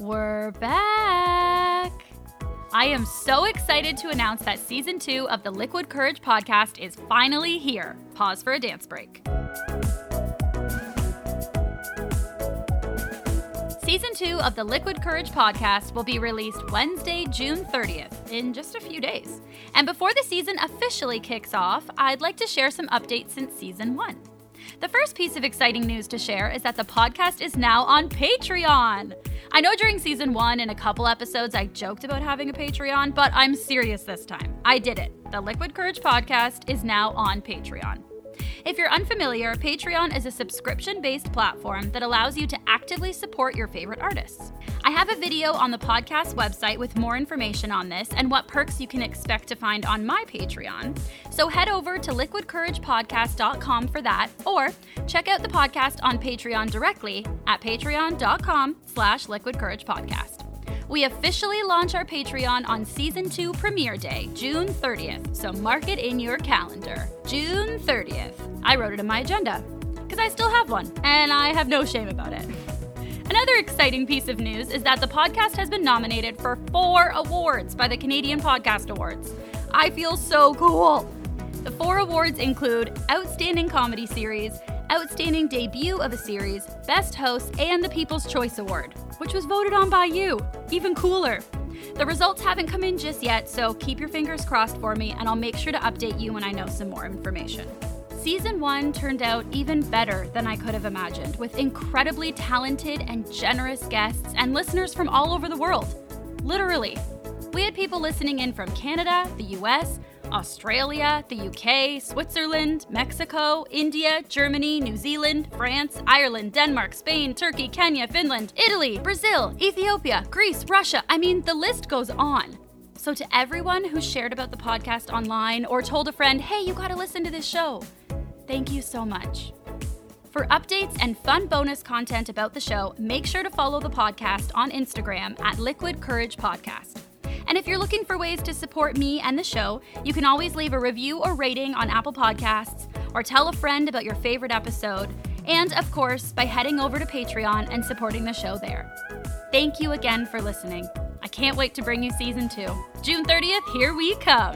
We're back. I am so excited to announce that season two of the Liquid Courage podcast is finally here. Pause for a dance break. Season two of the Liquid Courage podcast will be released Wednesday, June 30th, in just a few days. And before the season officially kicks off, I'd like to share some updates since season one. The first piece of exciting news to share is that the podcast is now on Patreon. I know during season one, in a couple episodes, I joked about having a Patreon, but I'm serious this time. I did it. The Liquid Courage podcast is now on Patreon. If you're unfamiliar, Patreon is a subscription based platform that allows you to actively support your favorite artists. I have a video on the podcast website with more information on this and what perks you can expect to find on my Patreon. So head over to liquidcouragepodcast.com for that, or check out the podcast on Patreon directly at patreon.com slash liquidcouragepodcast. We officially launch our Patreon on season two premiere day, June 30th, so mark it in your calendar. June 30th. I wrote it in my agenda because I still have one, and I have no shame about it. Another exciting piece of news is that the podcast has been nominated for four awards by the Canadian Podcast Awards. I feel so cool. The four awards include Outstanding Comedy Series, Outstanding Debut of a Series, Best Host, and the People's Choice Award, which was voted on by you. Even cooler. The results haven't come in just yet, so keep your fingers crossed for me, and I'll make sure to update you when I know some more information. Season 1 turned out even better than I could have imagined, with incredibly talented and generous guests and listeners from all over the world. Literally. We had people listening in from Canada, the US, Australia, the UK, Switzerland, Mexico, India, Germany, New Zealand, France, Ireland, Denmark, Spain, Turkey, Kenya, Finland, Italy, Brazil, Ethiopia, Greece, Russia. I mean, the list goes on. So, to everyone who shared about the podcast online or told a friend, hey, you gotta listen to this show, thank you so much. For updates and fun bonus content about the show, make sure to follow the podcast on Instagram at Liquid Courage Podcast. And if you're looking for ways to support me and the show, you can always leave a review or rating on Apple Podcasts or tell a friend about your favorite episode. And of course, by heading over to Patreon and supporting the show there. Thank you again for listening. I can't wait to bring you season two. June 30th, here we come.